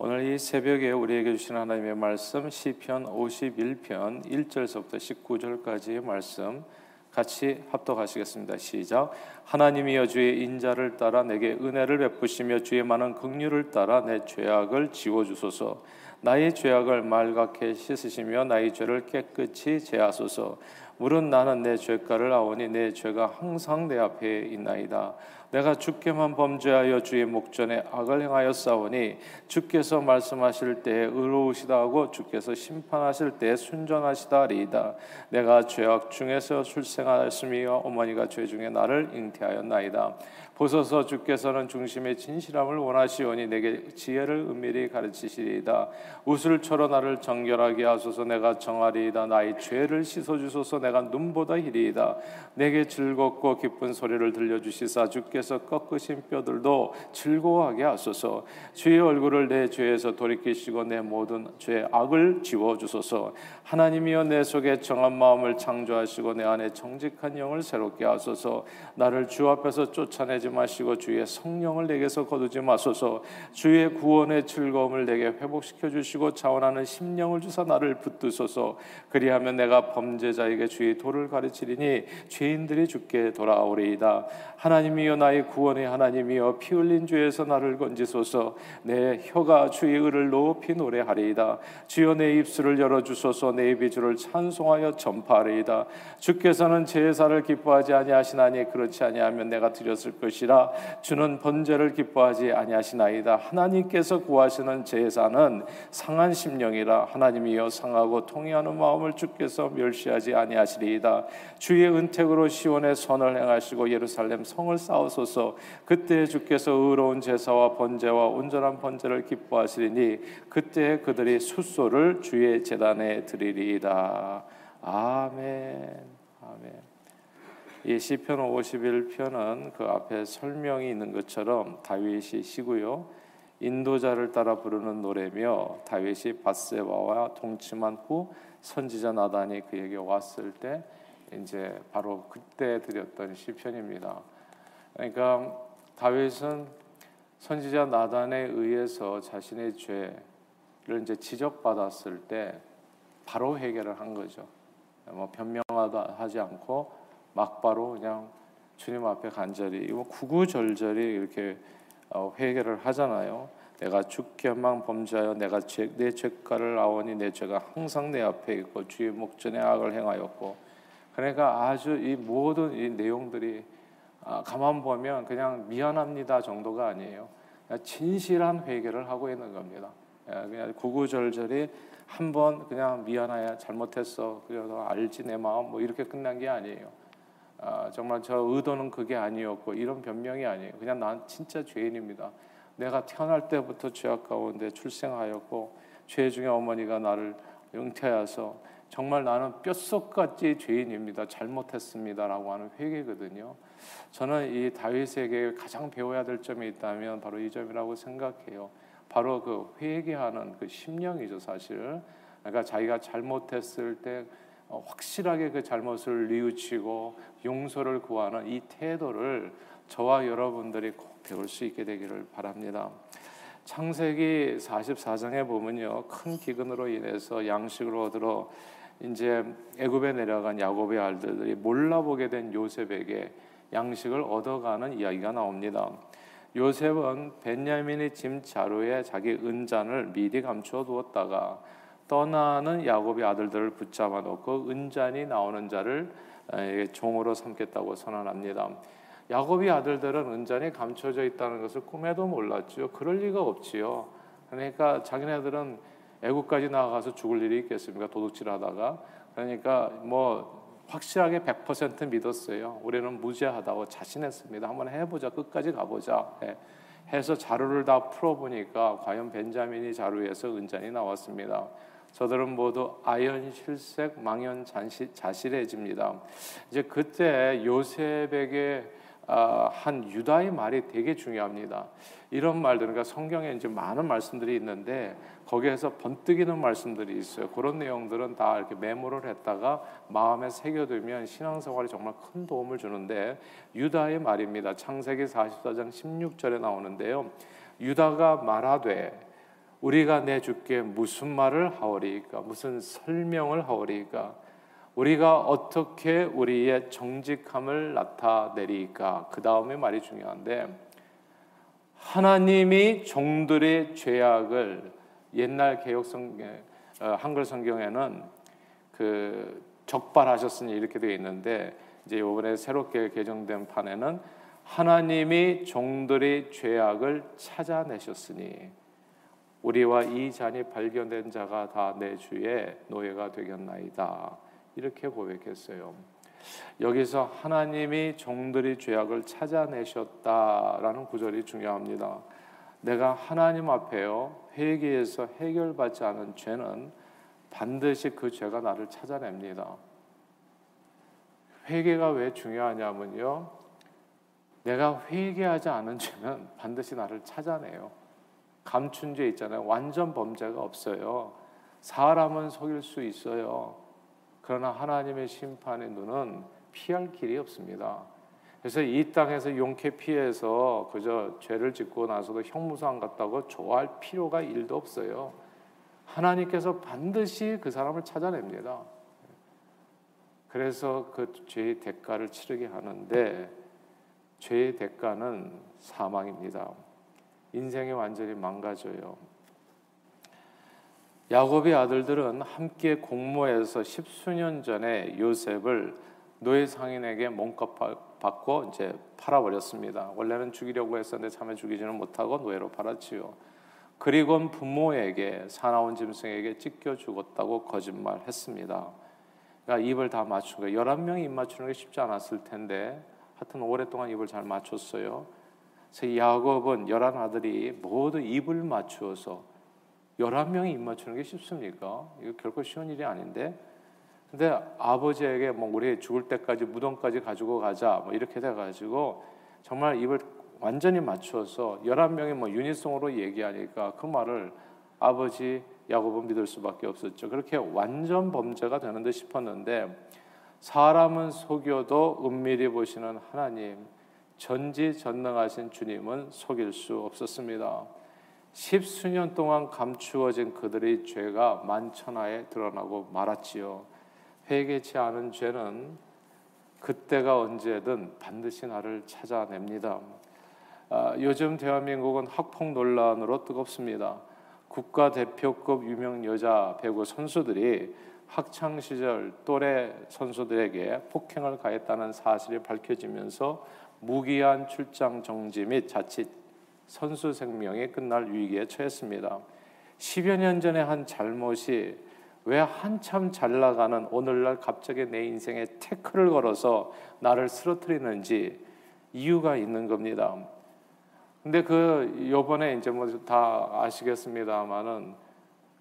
오늘 이 새벽에 우리에게 주신 하나님의 말씀 시편 51편 1절서부터 19절까지의 말씀 같이 합독하시겠습니다. 시작. 하나님이여 주의 인자를 따라 내게 은혜를 베푸시며 주의 많은 긍휼을 따라 내 죄악을 지워 주소서. 나의 죄악을 말갛게 씻으시며 나의 죄를 깨끗이 제하소서. 물은 나는 내 죄가를 아오니 내 죄가 항상 내 앞에 있나이다. 내가 주께만 범죄하여 주의 목전에 악을 행하여 싸우니 주께서 말씀하실 때에 의로우시다 하고 주께서 심판하실 때에 순전하시다리이다. 내가 죄악 중에서 출생하였으며 어머니가 죄 중에 나를 잉태하였나이다. 보소서 주께서는 중심의 진실함을 원하시오니 내게 지혜를 은밀히 가르치시리이다. 우슬처럼 나를 정결하게 하소서 내가 정하리이다. 나의 죄를 씻어주소서 내가 눈보다 희리이다. 내게 즐겁고 기쁜 소리를 들려주시사 주께서 꺾으신 뼈들도 즐거워하게 하소서. 주의 얼굴을 내 죄에서 돌이키시고 내 모든 죄 악을 지워주소서. 하나님이여 내 속에 정한 마음을 창조하시고 내 안에 정직한 영을 새롭게 하소서. 나를 주 앞에서 쫓아내지 하지 마시고 주의 성령을 내게서 거두지 마소서. 주의 구원의 즐거움을 내게 회복시켜 주시고 자원하는 심령을 주사 나를 붙드소서. 그리하면 내가 범죄자에게 주의 도를 가르치리니 죄인들이 죽게 돌아오리이다. 하나님이여 나의 구원의 하나님이여 피 흘린 죄에서 나를 건지소서. 내 혀가 주의 의를 높이 노래하리이다. 주여 내 입술을 열어 주소서. 내 입이 주를 찬송하여 전파하리이다. 주께서는 제사를 기뻐하지 아니하시나니 그렇지 아니하면 내가 드렸을 것이 것이라. 주는 번제를 기뻐하지 아니하시나이다. 하나님께서 구하시는 제사는 상한 심령이라 하나님이여 상하고 통해하는 마음을 주께서 멸시하지 아니하시리이다. 주의 은택으로 시온의 선을 행하시고 예루살렘 성을 쌓으소서. 그때 주께서 의로운 제사와 번제와 온전한 번제를 기뻐하시리니 그때 그들이 숫소를 주의 제단에 드리리이다. 아멘. 아멘 이 시편 51편은 그 앞에 설명이 있는 것처럼 다윗이 시고요. 인도자를 따라 부르는 노래며 다윗이 바세바와 동침한 후 선지자 나단이 그에게 왔을 때 이제 바로 그때 드렸던 시편입니다. 그러니까 다윗은 선지자 나단에 의해서 자신의 죄를 이제 지적받았을 때 바로 해결을 한 거죠. 뭐 변명하다 하지 않고 막바로 그냥 주님 앞에 간절히 이거 구구절절히 이렇게 어, 회개를 하잖아요. 내가 주께만 범죄하여 내가 죄, 내 죄가를 아오니 내 죄가 항상 내 앞에 있고 주의 목전에 악을 행하였고 그러니까 아주 이 모든 이 내용들이 아, 가만 보면 그냥 미안합니다 정도가 아니에요. 진실한 회개를 하고 있는 겁니다. 예, 그냥 구구절절히 한번 그냥 미안해 잘못했어 그래서 알지 내 마음 뭐 이렇게 끝난 게 아니에요. 아, 정말 저 의도는 그게 아니었고 이런 변명이 아니에요. 그냥 난 진짜 죄인입니다. 내가 태어날 때부터 죄악 가운데 출생하였고 죄 중에 어머니가 나를 잉태하서 정말 나는 뼛속같이 죄인입니다. 잘못했습니다라고 하는 회개거든요. 저는 이 다윗에게 가장 배워야 될 점이 있다면 바로 이 점이라고 생각해요. 바로 그 회개하는 그 심령이죠, 사실. 그러니까 자기가 잘못했을 때 어, 확실하게 그 잘못을 뉘우치고 용서를 구하는 이 태도를 저와 여러분들이 꼭 배울 수 있게 되기를 바랍니다. 창세기 44장에 보면요. 큰 기근으로 인해서 양식을 얻으러 이제 애굽에 내려간 야곱의 아들들이 몰라보게 된 요셉에게 양식을 얻어가는 이야기가 나옵니다. 요셉은 벤야민의 짐 자루에 자기 은잔을 미리 감추어 두었다가 떠나는 야곱의 아들들을 붙잡아 놓고 은잔이 나오는 자를 종으로 삼겠다고 선언합니다. 야곱의 아들들은 은잔이 감춰져 있다는 것을 꿈에도 몰랐죠. 그럴 리가 없지요. 그러니까 자기네들은 애국까지 나가서 죽을 일이 있겠습니까? 도둑질하다가 그러니까 뭐 확실하게 100% 믿었어요. 우리는 무죄하다고 자신했습니다. 한번 해보자. 끝까지 가보자. 예. 해서 자루를 다 풀어보니까 과연 벤자민이 자루에서 은잔이 나왔습니다. 저들은 모두 아연실색 망연 자실해집니다. 이제 그때 요셉에게 아, 한 유다의 말이 되게 중요합니다. 이런 말들, 그러니까 성경에 이제 많은 말씀들이 있는데 거기에서 번뜩이는 말씀들이 있어요. 그런 내용들은 다 이렇게 메모를 했다가 마음에 새겨두면 신앙생활에 정말 큰 도움을 주는데 유다의 말입니다. 창세기 44장 16절에 나오는데요. 유다가 말하되 우리가 내 주께 무슨 말을 하오리까? 무슨 설명을 하오리까? 우리가 어떻게 우리의 정직함을 나타내리까? 그 다음에 말이 중요한데 하나님이 종들의 죄악을 옛날 개혁 성경 어, 한글 성경에는 그 적발하셨으니 이렇게 되어 있는데 이제 이번에 새롭게 개정된 판에는 하나님이 종들의 죄악을 찾아내셨으니 우리와 이 잔이 발견된 자가 다 내 주의 노예가 되겠나이다. 이렇게 고백했어요. 여기서 하나님이 종들의 죄악을 찾아내셨다라는 구절이 중요합니다. 내가 하나님 앞에요 회개해서 해결받지 않은 죄는 반드시 그 죄가 나를 찾아냅니다. 회개가 왜 중요하냐면요. 내가 회개하지 않은 죄는 반드시 나를 찾아내요. 감춘 죄 있잖아요. 완전 범죄가 없어요. 사람은 속일 수 있어요. 그러나 하나님의 심판의 눈은 피할 길이 없습니다. 그래서 이 땅에서 용케 피해서 그저 죄를 짓고 나서도 형무소안 갔다고 좋아할 필요가 일도 없어요. 하나님께서 반드시 그 사람을 찾아냅니다. 그래서 그 죄의 대가를 치르게 하는데 죄의 대가는 사망입니다. 인생이 완전히 망가져요. 야곱의 아들들은 함께 공모해서 십수년 전에 요셉을 노예 상인에게 몸값 받고 이제 팔아버렸습니다. 원래는 죽이려고 했었는데 참에 죽이지는 못하고 노예로 팔았지요. 그리고 부모에게 사나운 짐승에게 찢겨 죽었다고 거짓말했습니다. 그러니까 입을 다 맞춘 거예요. 11명이 입 맞추는 게 쉽지 않았을 텐데 하여튼 오랫동안 입을 잘 맞췄어요. 그래서 야곱은 열한 아들이 모두 입을 맞추어서 열한 명이 입 맞추는 게 쉽습니까? 이거 결코 쉬운 일이 아닌데. 근데 아버지에게 뭐 우리 죽을 때까지 무덤까지 가지고 가자 뭐 이렇게 돼 가지고 정말 입을 완전히 맞추어서 열한 명이 뭐 유니송으로 얘기하니까 그 말을 아버지 야곱은 믿을 수밖에 없었죠. 그렇게 완전 범죄가 되는 듯 싶었는데 사람은 속여도 은밀히 보시는 하나님 전지전능하신 주님은 속일 수 없었습니다. 십수년 동안 감추어진 그들의 죄가 만천하에 드러나고 말았지요. 회개치 않은 죄는 그때가 언제든 반드시 나를 찾아냅니다. 아, 요즘 대한민국은 학폭 논란으로 뜨겁습니다. 국가 대표급 유명 여자 배구 선수들이 학창 시절 또래 선수들에게 폭행을 가했다는 사실이 밝혀지면서 무기한 출장 정지 및 자칫 선수 생명이 끝날 위기에 처했습니다. 10여 년 전에 한 잘못이 왜 한참 잘 나가는 오늘날 갑자기 내 인생에 태클을 걸어서 나를 쓰러뜨리는지 이유가 있는 겁니다. 근데 그 요번에 이제 뭐 다 아시겠습니다만은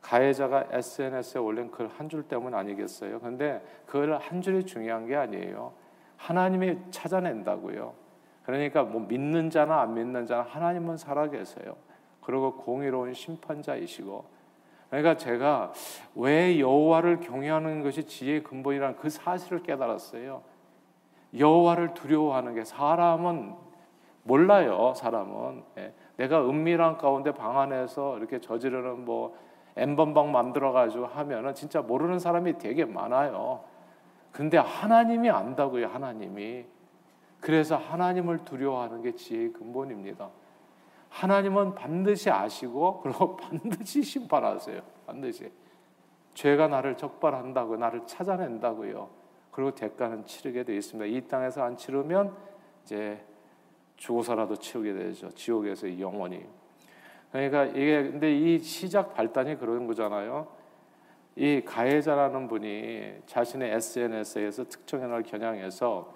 가해자가 SNS에 올린 글 한 줄 때문 아니겠어요? 근데 그한 줄이 중요한 게 아니에요. 하나님이 찾아낸다고요. 그러니까 뭐 믿는 자나 안 믿는 자나 하나님은 살아계세요. 그리고 공의로운 심판자이시고 그러니까 제가 왜 여호와를 경외하는 것이 지혜의 근본이라는 그 사실을 깨달았어요. 여호와를 두려워하는 게 사람은 몰라요. 사람은 예. 내가 은밀한 가운데 방 안에서 이렇게 저지르는 뭐 엠번방 만들어 가지고 하면은 진짜 모르는 사람이 되게 많아요. 근데 하나님이 안다고요. 하나님이 그래서 하나님을 두려워하는 게 지혜의 근본입니다. 하나님은 반드시 아시고 그리고 반드시 심판하세요. 반드시 죄가 나를 적발한다고 나를 찾아낸다고요. 그리고 대가는 치르게 되어 있습니다. 이 땅에서 안 치르면 이제 죽어서라도 치우게 되죠. 지옥에서 영원히. 그러니까 이게 근데 이 시작 발단이 그런 거잖아요. 이 가해자라는 분이 자신의 SNS에서 특정인을 겨냥해서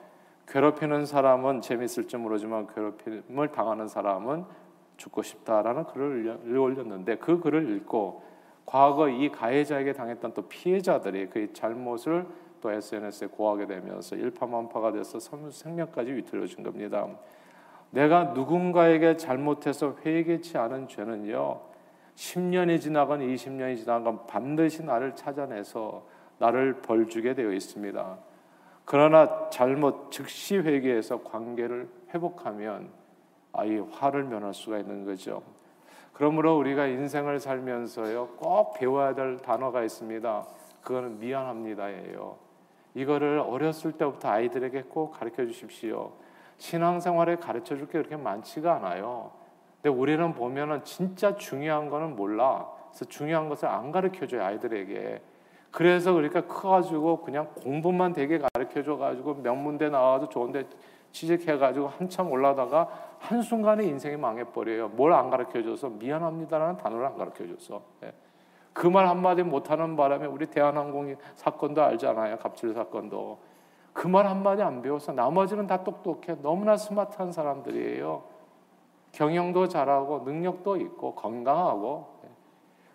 괴롭히는 사람은 재밌을지 모르지만 괴롭힘을 당하는 사람은 죽고 싶다라는 글을 올렸는데 그 글을 읽고 과거 이 가해자에게 당했던 또 피해자들이 그 잘못을 또 SNS에 고하게 되면서 일파만파가 돼서 생명까지 위태로워진 겁니다. 내가 누군가에게 잘못해서 회개치 않은 죄는요. 10년이 지나건 20년이 지나건 반드시 나를 찾아내서 나를 벌주게 되어 있습니다. 그러나 잘못 즉시 회개해서 관계를 회복하면 아이 화를 면할 수가 있는 거죠. 그러므로 우리가 인생을 살면서요 꼭 배워야 될 단어가 있습니다. 그거는 미안합니다예요. 이거를 어렸을 때부터 아이들에게 꼭 가르쳐 주십시오. 신앙생활에 가르쳐 줄 게 그렇게 많지가 않아요. 근데 우리는 보면은 진짜 중요한 거는 몰라. 그래서 중요한 것을 안 가르쳐 줘요 아이들에게. 그래서 그러니까 커가지고 그냥 공부만 되게 가르쳐 줘가지고 명문대 나와서 좋은데 취직해가지고 한참 올라다가 한순간에 인생이 망해버려요. 뭘 안 가르쳐 줘서 미안합니다라는 단어를 안 가르쳐 줘서. 예. 그말 한마디 못하는 바람에 우리 대한항공 사건도 알잖아요. 갑질 사건도. 그 말 한마디 안 배워서 나머지는 다 똑똑해. 너무나 스마트한 사람들이에요. 경영도 잘하고 능력도 있고 건강하고.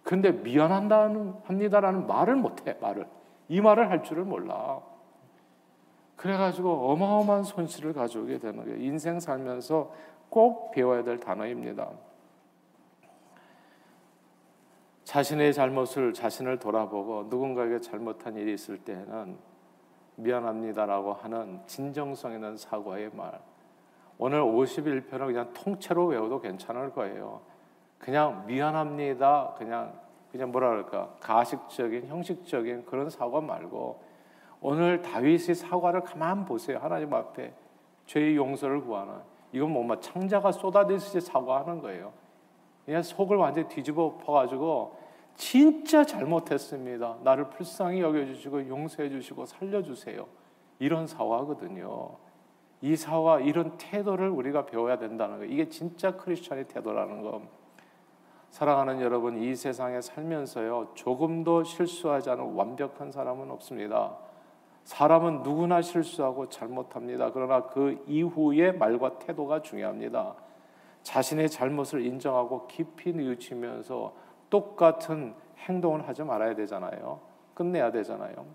근데 미안한다는 합니다라는 말을 못해 말을 이 말을 할 줄을 몰라. 그래가지고 어마어마한 손실을 가져오게 되는 거예요. 인생 살면서 꼭 배워야 될 단어입니다. 자신의 잘못을 자신을 돌아보고 누군가에게 잘못한 일이 있을 때는 미안합니다라고 하는 진정성 있는 사과의 말. 오늘 51편을 그냥 통째로 외워도 괜찮을 거예요. 그냥 미안합니다. 그냥 그냥 뭐라 그럴까? 가식적인 형식적인 그런 사과 말고 오늘 다윗의 사과를 가만 보세요. 하나님 앞에 죄의 용서를 구하는 이건 뭔가 창자가 쏟아지듯이 사과하는 거예요. 그냥 속을 완전히 뒤집어 엎어가지고 진짜 잘못했습니다. 나를 불쌍히 여겨주시고 용서해주시고 살려주세요. 이런 사과거든요. 이 사과, 이런 태도를 우리가 배워야 된다는 거예요. 이게 진짜 크리스천의 태도라는 거. 사랑하는 여러분, 이 세상에 살면서요, 조금도 실수하지 않은 완벽한 사람은 없습니다. 사람은 누구나 실수하고 잘못합니다. 그러나 그 이후의 말과 태도가 중요합니다. 자신의 잘못을 인정하고 깊이 뉘우치면서 똑같은 행동을 하지 말아야 되잖아요. 끝내야 되잖아요.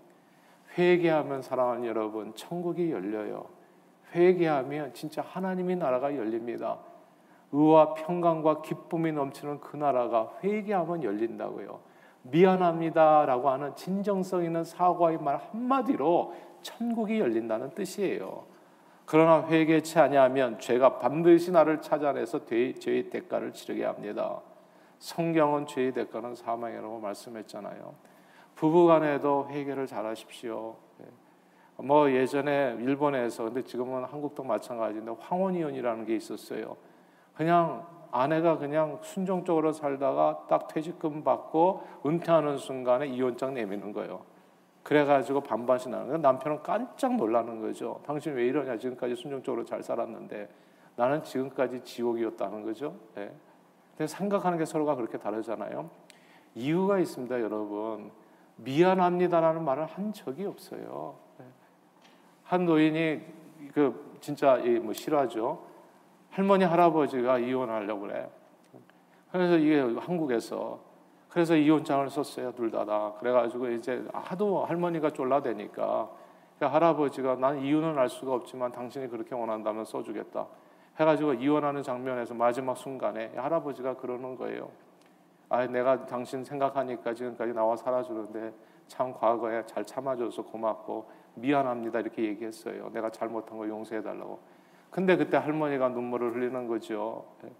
회개하면 사랑하는 여러분, 천국이 열려요. 회개하면 진짜 하나님의 나라가 열립니다. 의와 평강과 기쁨이 넘치는 그 나라가 회개하면 열린다고요. 미안합니다라고 하는 진정성 있는 사과의 말 한마디로 천국이 열린다는 뜻이에요. 그러나 회개치 아니하면 죄가 반드시 나를 찾아내서 죄의 대가를 치르게 합니다. 성경은 죄의 대가는 사망이라고 말씀했잖아요. 부부간에도 회개를 잘하십시오. 네. 뭐 예전에 일본에서 근데 지금은 한국도 마찬가지인데 황혼이혼이라는 게 있었어요. 그냥 아내가 그냥 순종적으로 살다가 딱 퇴직금 받고 은퇴하는 순간에 이혼장 내미는 거예요. 그래가지고 반반씩 나는 거예요. 남편은 깜짝 놀라는 거죠. 당신 왜 이러냐? 지금까지 순종적으로 잘 살았는데 나는 지금까지 지옥이었다는 거죠. 네. 근데 생각하는 게 서로가 그렇게 다르잖아요. 이유가 있습니다, 여러분. 미안합니다라는 말을 한 적이 없어요. 네. 한 노인이 그 진짜 뭐 싫어하죠. 할머니 할아버지가 이혼하려고 그래. 그래서 이게 한국에서 그래서 이혼장을 썼어요 둘 다 다. 그래가지고 이제 하도 할머니가 쫄라대니까 그러니까 할아버지가 난 이혼은 알 수가 없지만 당신이 그렇게 원한다면 써주겠다. 해가지고 이혼하는 장면에서 마지막 순간에 할아버지가 그러는 거예요. 아, 내가 당신 생각하니까 지금까지 나와 살아주는데 참 과거에 잘 참아줘서 고맙고 미안합니다 이렇게 얘기했어요. 내가 잘못한 거 용서해달라고. 근데 그때 할머니가 눈물을 흘리는 거죠. 예.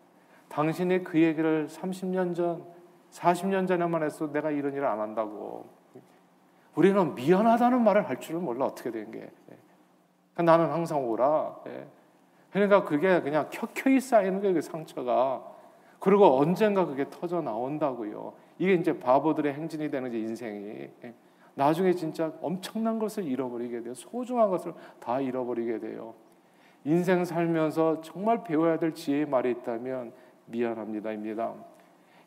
당신이 그 얘기를 30년 전, 40년 전에만 했어 내가 이런 일을 안 한다고. 우리는 미안하다는 말을 할 줄을 몰라 어떻게 된 게. 예. 나는 항상 오라. 예. 그러니까 그게 그냥 켜켜이 쌓이는 거예요, 그 상처가. 그리고 언젠가 그게 터져 나온다고요. 이게 이제 바보들의 행진이 되는 인생이. 나중에 진짜 엄청난 것을 잃어버리게 돼요. 소중한 것을 다 잃어버리게 돼요. 인생 살면서 정말 배워야 될 지혜의 말이 있다면 미안합니다입니다.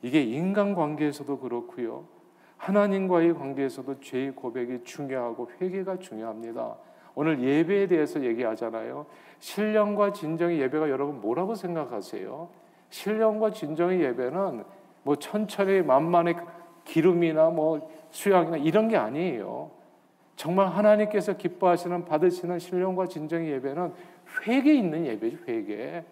이게 인간 관계에서도 그렇고요. 하나님과의 관계에서도 죄의 고백이 중요하고 회개가 중요합니다. 오늘 예배에 대해서 얘기하잖아요. 신령과 진정의 예배가 여러분 뭐라고 생각하세요? 신령과 진정의 예배는 뭐 천천히 만만의 기름이나 뭐 수양이나 이런 게 아니에요. 정말 하나님께서 기뻐하시는 받으시는 신령과 진정의 예배는 회개 있는 예배죠, 회개.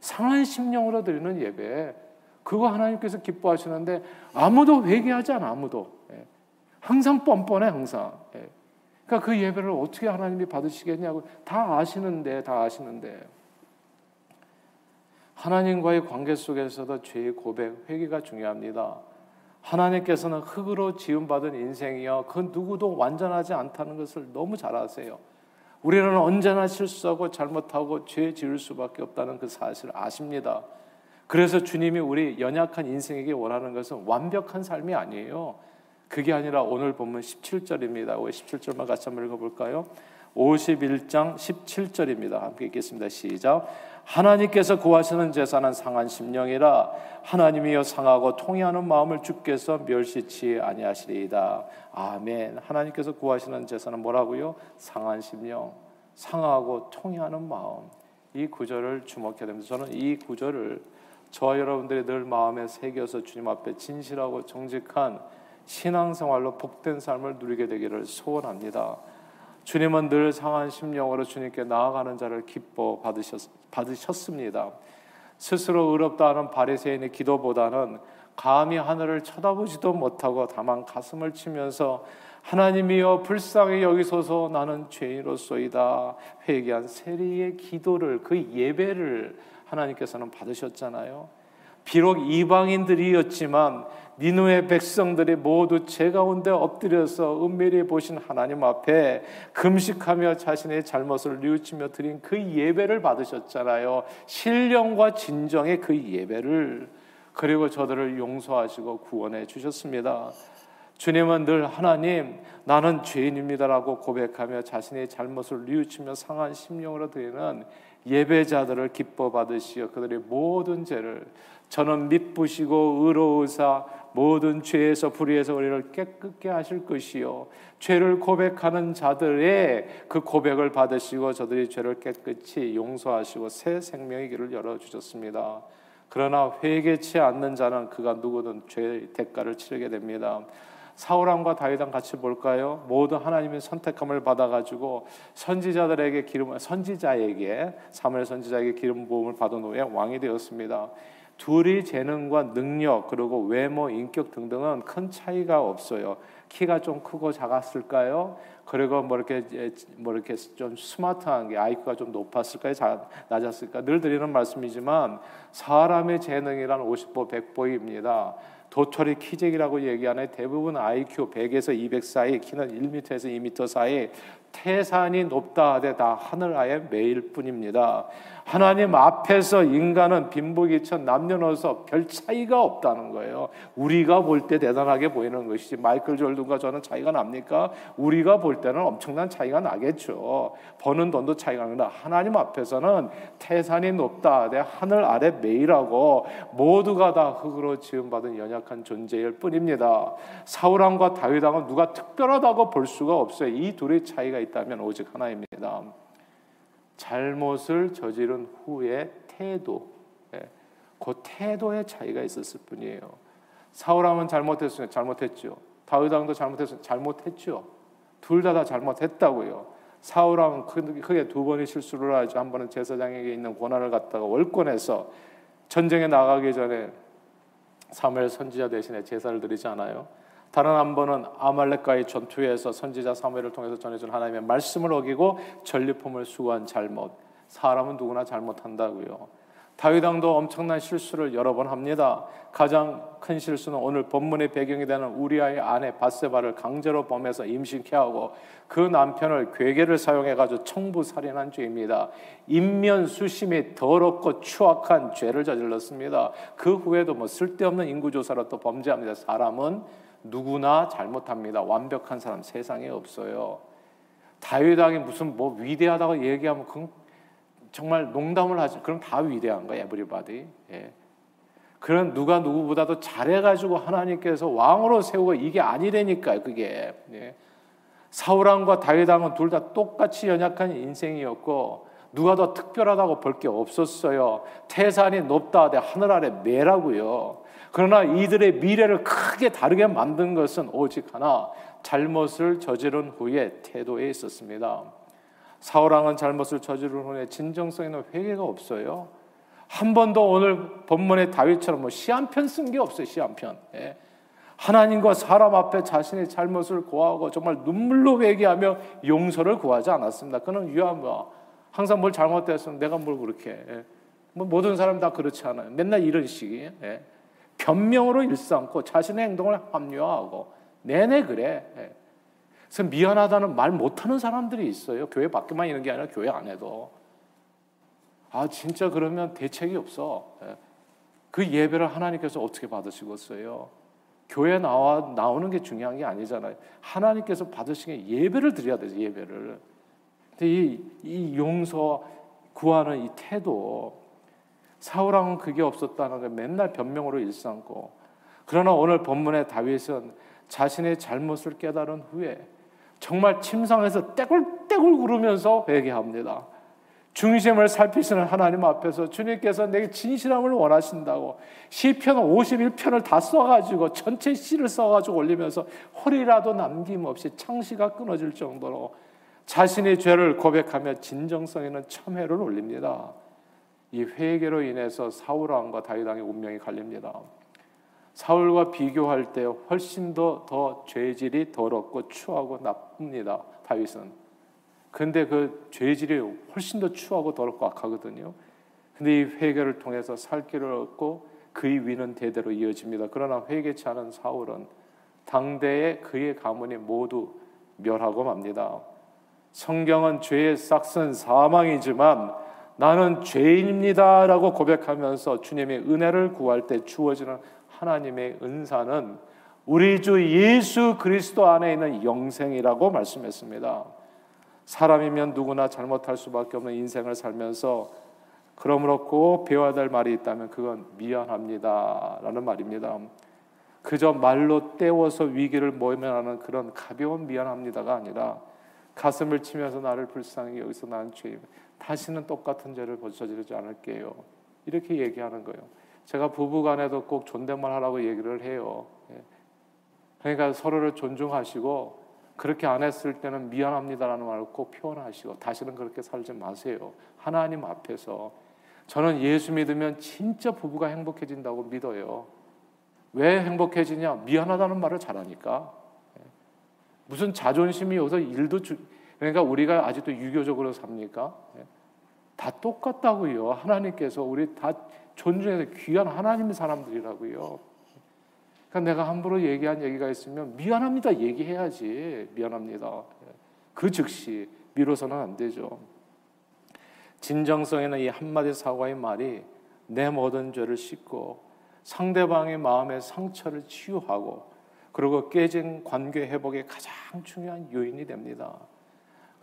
상한 심령으로 드리는 예배. 그거 하나님께서 기뻐하시는데 아무도 회개하지 않아, 아무도. 예. 항상 뻔뻔해, 항상. 예. 그러니까 그 예배를 어떻게 하나님이 받으시겠냐고 다 아시는데 다 아시는데 하나님과의 관계 속에서도 죄의 고백, 회개가 중요합니다. 하나님께서는 흙으로 지음받은 인생이요. 그 누구도 완전하지 않다는 것을 너무 잘 아세요. 우리는 언제나 실수하고 잘못하고 죄 지을 수밖에 없다는 그 사실을 아십니다. 그래서 주님이 우리 연약한 인생에게 원하는 것은 완벽한 삶이 아니에요. 그게 아니라 오늘 보면 17절입니다. 17절만 같이 한번 읽어볼까요? 51장 17절입니다. 함께 읽겠습니다. 시작. 하나님께서 구하시는 제사는 상한 심령이라 하나님이여 상하고 통해하는 마음을 주께서 멸시치 아니하시리이다. 아멘. 하나님께서 구하시는 제사는 뭐라고요? 상한 심령, 상하고 통해하는 마음. 이 구절을 주목해야 됩니다. 저는 이 구절을 저와 여러분들이 늘 마음에 새겨서 주님 앞에 진실하고 정직한 신앙생활로 복된 삶을 누리게 되기를 소원합니다. 주님은 늘 상한 심령으로 주님께 나아가는 자를 기뻐 받으셨, 받으셨습니다. 스스로 의롭다 하는 바리새인의 기도보다는 감히 하늘을 쳐다보지도 못하고 다만 가슴을 치면서 하나님이여 불쌍히 여기소서 나는 죄인으로소이다 회개한 세리의 기도를 그 예배를 하나님께서는 받으셨잖아요. 비록 이방인들이었지만 니누의 백성들이 모두 제 가운데 엎드려서 은밀히 보신 하나님 앞에 금식하며 자신의 잘못을 뉘우치며 드린 그 예배를 받으셨잖아요. 신령과 진정의 그 예배를 그리고 저들을 용서하시고 구원해 주셨습니다. 주님은 늘 하나님 나는 죄인입니다라고 고백하며 자신의 잘못을 뉘우치며 상한 심령으로 드리는 예배자들을 기뻐 받으시어 그들의 모든 죄를 저는 믿부시고 의로우사 모든 죄에서 불의에서 우리를 깨끗게 하실 것이요 죄를 고백하는 자들의 그 고백을 받으시고 저들이 죄를 깨끗이 용서하시고 새 생명의 길을 열어 주셨습니다. 그러나 회개치 않는 자는 그가 누구든 죄의 대가를 치르게 됩니다. 사울왕과 다윗왕 같이 볼까요? 모두 하나님의 선택함을 받아가지고 선지자들에게 기름 선지자에게 사무엘 선지자에게 기름 부음을 받은 후에 왕이 되었습니다. 둘이 재능과 능력 그리고 외모, 인격 등등은 큰 차이가 없어요. 키가 좀 크고 작았을까요? 그리고 뭐 이렇게 뭐 이렇게 좀 스마트한 게 아이큐가 좀 높았을까요? 낮았을까? 늘 드리는 말씀이지만 사람의 재능이란 50보 100보입니다. 도철이 키재기라고 얘기하는 대부분 IQ 100에서 200 사이, 키는 1m에서 2m 사이, 태산이 높다 하되 다 하늘 아래 매일 뿐입니다. 하나님 앞에서 인간은 빈부귀천 남녀노소 별 차이가 없다는 거예요. 우리가 볼 때 대단하게 보이는 것이지 마이클 졸든과 저는 차이가 납니까? 우리가 볼 때는 엄청난 차이가 나겠죠. 버는 돈도 차이가 납니다. 하나님 앞에서는 태산이 높다 내 하늘 아래 매일하고 모두가 다 흙으로 지음 받은 연약한 존재일 뿐입니다. 사울 왕과 다윗 왕은 누가 특별하다고 볼 수가 없어요. 이 둘의 차이가 있다면 오직 하나입니다. 잘못을 저지른 후에 태도, 예, 그 태도의 차이가 있었을 뿐이에요. 사울왕은 잘못했으니 잘못했죠. 다윗 왕도 잘못했으니 잘못했죠. 둘 다 다 잘못했다고요. 사울왕은 크게 두 번의 실수를 하죠. 한 번은 제사장에게 있는 권한을 갖다가 월권해서 전쟁에 나가기 전에 사무엘 선지자 대신에 제사를 드리지 않아요. 다른 한 번은 아말렉과의 전투에서 선지자 사무엘을 통해서 전해준 하나님의 말씀을 어기고 전리품을 수고한 잘못. 사람은 누구나 잘못한다고요. 다윗 왕도 엄청난 실수를 여러 번 합니다. 가장 큰 실수는 오늘 본문의 배경이 되는 우리아의 아내 바세바를 강제로 범해서 임신케 하고 그 남편을 괴계를 사용해 가지고 청부 살인한 죄입니다. 인면 수심이 더럽고 추악한 죄를 저질렀습니다. 그 후에도 뭐 쓸데없는 인구 조사로 또 범죄합니다. 사람은 누구나 잘못합니다. 완벽한 사람 세상에 없어요. 다윗 왕이 무슨 뭐 위대하다고 얘기하면 그 정말 농담을 하지. 그럼 다 위대한 거야, 에브리바디. 예. 그런 누가 누구보다도 잘해가지고 하나님께서 왕으로 세우고 이게 아니라니까요, 그게. 예. 사울왕과 다윗왕은 둘 다 똑같이 연약한 인생이었고 누가 더 특별하다고 볼 게 없었어요. 태산이 높다 하되 하늘 아래 매라고요. 그러나 이들의 미래를 크게 다르게 만든 것은 오직 하나 잘못을 저지른 후에 태도에 있었습니다. 사울왕은 잘못을 저지른 후에 진정성 있는 회개가 없어요. 한 번도 오늘 본문의 다윗처럼 뭐 시 한 편 쓴 게 없어요. 시 한 편. 예. 하나님과 사람 앞에 자신의 잘못을 고하고 정말 눈물로 회개하며 용서를 구하지 않았습니다. 그는 유한 뭐 항상 뭘 잘못했으면 내가 뭘 그렇게 예. 뭐 모든 사람 다 그렇지 않아요. 맨날 이런 식이에요. 예. 변명으로 일삼고 자신의 행동을 합리화하고 내내 그래. 예. 그래서 미안하다는 말 못하는 사람들이 있어요. 교회 밖에만 있는 게 아니라 교회 안에도. 아 진짜 그러면 대책이 없어. 예. 그 예배를 하나님께서 어떻게 받으시겠어요? 교회 나와 나오는 게 중요한 게 아니잖아요. 하나님께서 받으시게 예배를 드려야 되죠. 예배를. 근데 이, 이 용서 구하는 이 태도 사울왕은 그게 없었다는 걸 맨날 변명으로 일삼고 그러나 오늘 본문의 다윗은 자신의 잘못을 깨달은 후에 정말 침상에서 떼굴떼굴 구르면서 회개합니다. 중심을 살피시는 하나님 앞에서 주님께서 내게 진실함을 원하신다고 시편 51편을 다 써가지고 전체 시를 써가지고 올리면서 허리라도 남김없이 창시가 끊어질 정도로 자신의 죄를 고백하며 진정성 있는 참회를 올립니다. 이 회개로 인해서 사울 왕과 다윗 왕의 운명이 갈립니다. 사울과 비교할 때 훨씬 더, 더 죄질이 더럽고 추하고 나쁩니다. 다윗은. 근데 그 죄질이 훨씬 더 추하고 더럽고 악하거든요. 근데 이 회개를 통해서 살 길을 얻고 그의 위는 대대로 이어집니다. 그러나 회개치 않은 사울은 당대의 그의 가문이 모두 멸하고 맙니다. 성경은 죄의 싹은 사망이지만 나는 죄인입니다 라고 고백하면서 주님의 은혜를 구할 때 주어지는 하나님의 은사는 우리 주 예수 그리스도 안에 있는 영생이라고 말씀했습니다. 사람이면 누구나 잘못할 수밖에 없는 인생을 살면서 그러므로 꼭 배워야 될 말이 있다면 그건 미안합니다 라는 말입니다. 그저 말로 때워서 위기를 모면하는 그런 가벼운 미안합니다가 아니라 가슴을 치면서 나를 불쌍히 여기서 나는 죄인 다 시는 똑같은 죄를 저지르지 않을게요. 이렇게 얘기하는 거예요. 제가 부부간에도 꼭 존댓말 하라고 얘기를 해요. 예. 그러니까 서로를 존중하시고 그렇게 안 했을 때는 미안합니다라는 말을 꼭 표현하시고 다시는 그렇게 살지 마세요. 하나님 앞에서 저는 예수 믿으면 진짜 부부가 행복해진다고 믿어요. 왜 행복해지냐? 미안하다는 말을 잘하니까. 예. 무슨 자존심이 여기서 일도 주, 그러니까 우리가 아직도 유교적으로 삽니까? 예. 다 똑같다고요. 하나님께서 우리 다 존중해서 귀한 하나님의 사람들이라고요. 그러니까 내가 함부로 얘기한 얘기가 있으면 미안합니다 얘기해야지. 미안합니다. 그 즉시 미뤄서는 안 되죠. 진정성에는 이 한마디 사과의 말이 내 모든 죄를 씻고 상대방의 마음의 상처를 치유하고 그리고 깨진 관계 회복의 가장 중요한 요인이 됩니다.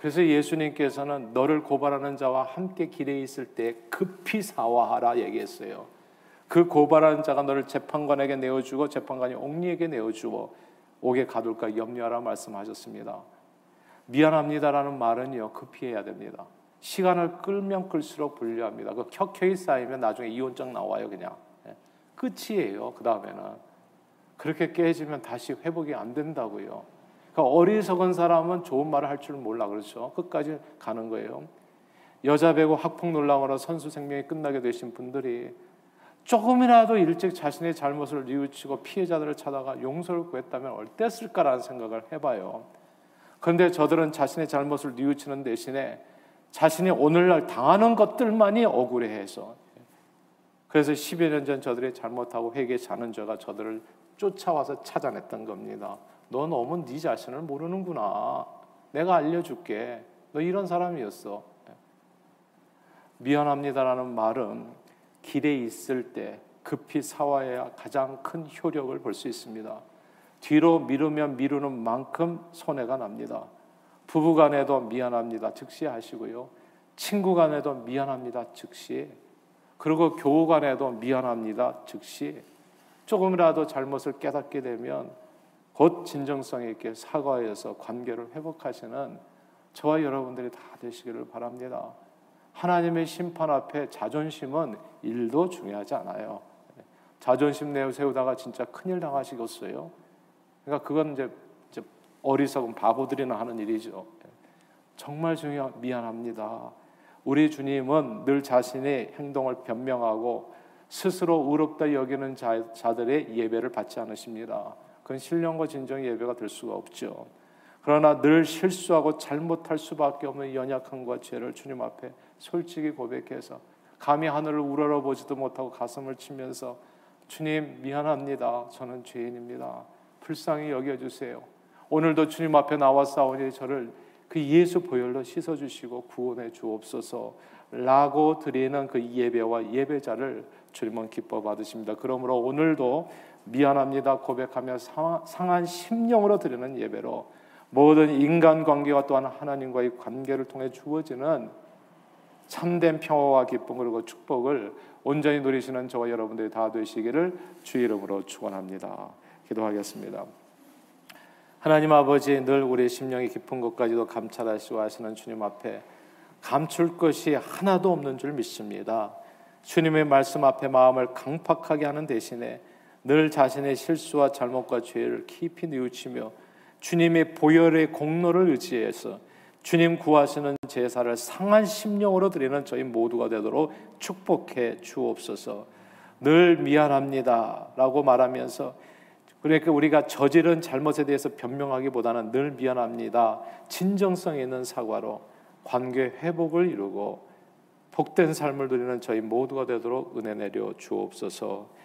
그래서 예수님께서는 너를 고발하는 자와 함께 길에 있을 때 급히 사화하라 얘기했어요. 그 고발하는 자가 너를 재판관에게 내어주고 재판관이 옥리에게 내어주고 옥에 가둘까 염려하라 말씀하셨습니다. 미안합니다라는 말은요 급히 해야 됩니다. 시간을 끌면 끌수록 불리합니다. 그 켜켜이 쌓이면 나중에 이혼장 나와요 그냥 예. 끝이에요. 그 다음에는 그렇게 깨지면 다시 회복이 안 된다고요. 그러니까 어리석은 사람은 좋은 말을 할 줄 몰라 그렇죠. 끝까지 가는 거예요. 여자 배구 학폭 논란으로 선수 생명이 끝나게 되신 분들이 조금이라도 일찍 자신의 잘못을 뉘우치고 피해자들을 찾아가 용서를 구했다면 어땠을까라는 생각을 해봐요. 그런데 저들은 자신의 잘못을 뉘우치는 대신에 자신이 오늘날 당하는 것들만이 억울해해서 그래서 10여 년 전 저들이 잘못하고 회개 자는 자가 저들을 쫓아와서 찾아냈던 겁니다. 너 너무 네 자신을 모르는구나. 내가 알려줄게. 너 이런 사람이었어. 미안합니다라는 말은 길에 있을 때 급히 사와야 가장 큰 효력을 볼 수 있습니다. 뒤로 미루면 미루는 만큼 손해가 납니다. 부부 간에도 미안합니다. 즉시 하시고요. 친구 간에도 미안합니다. 즉시. 그리고 교우 간에도 미안합니다. 즉시. 조금이라도 잘못을 깨닫게 되면 곧 진정성 있게 사과해서 관계를 회복하시는 저와 여러분들이 다 되시기를 바랍니다. 하나님의 심판 앞에 자존심은 일도 중요하지 않아요. 자존심 내어 세우다가 진짜 큰일 당하시겠어요. 그러니까 그건 이제, 이제 어리석은 바보들이나 하는 일이죠. 정말 중요 미안합니다. 우리 주님은 늘 자신의 행동을 변명하고 스스로 의롭다 여기는 자, 자들의 예배를 받지 않으십니다. 그건 신령과 진정의 예배가 될 수가 없죠. 그러나 늘 실수하고 잘못할 수밖에 없는 연약함과 죄를 주님 앞에 솔직히 고백해서 감히 하늘을 우러러보지도 못하고 가슴을 치면서 주님 미안합니다. 저는 죄인입니다. 불쌍히 여겨주세요. 오늘도 주님 앞에 나와 싸우니 저를 그 예수 보혈로 씻어주시고 구원해 주옵소서 라고 드리는 그 예배와 예배자를 주님은 기뻐 받으십니다. 그러므로 오늘도 미안합니다 고백하며 상한 심령으로 드리는 예배로 모든 인간 관계와 또한 하나님과의 관계를 통해 주어지는 참된 평화와 기쁨 그리고 축복을 온전히 누리시는 저와 여러분들이 다 되시기를 주 이름으로 축원합니다. 기도하겠습니다. 하나님 아버지 늘 우리 심령이 깊은 것까지도 감찰하시고 하시는 주님 앞에 감출 것이 하나도 없는 줄 믿습니다. 주님의 말씀 앞에 마음을 강팍하게 하는 대신에 늘 자신의 실수와 잘못과 죄를 깊이 뉘우치며 주님의 보혈의 공로를 의지해서 주님 구하시는 제사를 상한 심령으로 드리는 저희 모두가 되도록 축복해 주옵소서. 늘 미안합니다라고 말하면서 그러니까 우리가 저지른 잘못에 대해서 변명하기보다는 늘 미안합니다. 진정성 있는 사과로 관계 회복을 이루고 복된 삶을 누리는 저희 모두가 되도록 은혜 내려 주옵소서.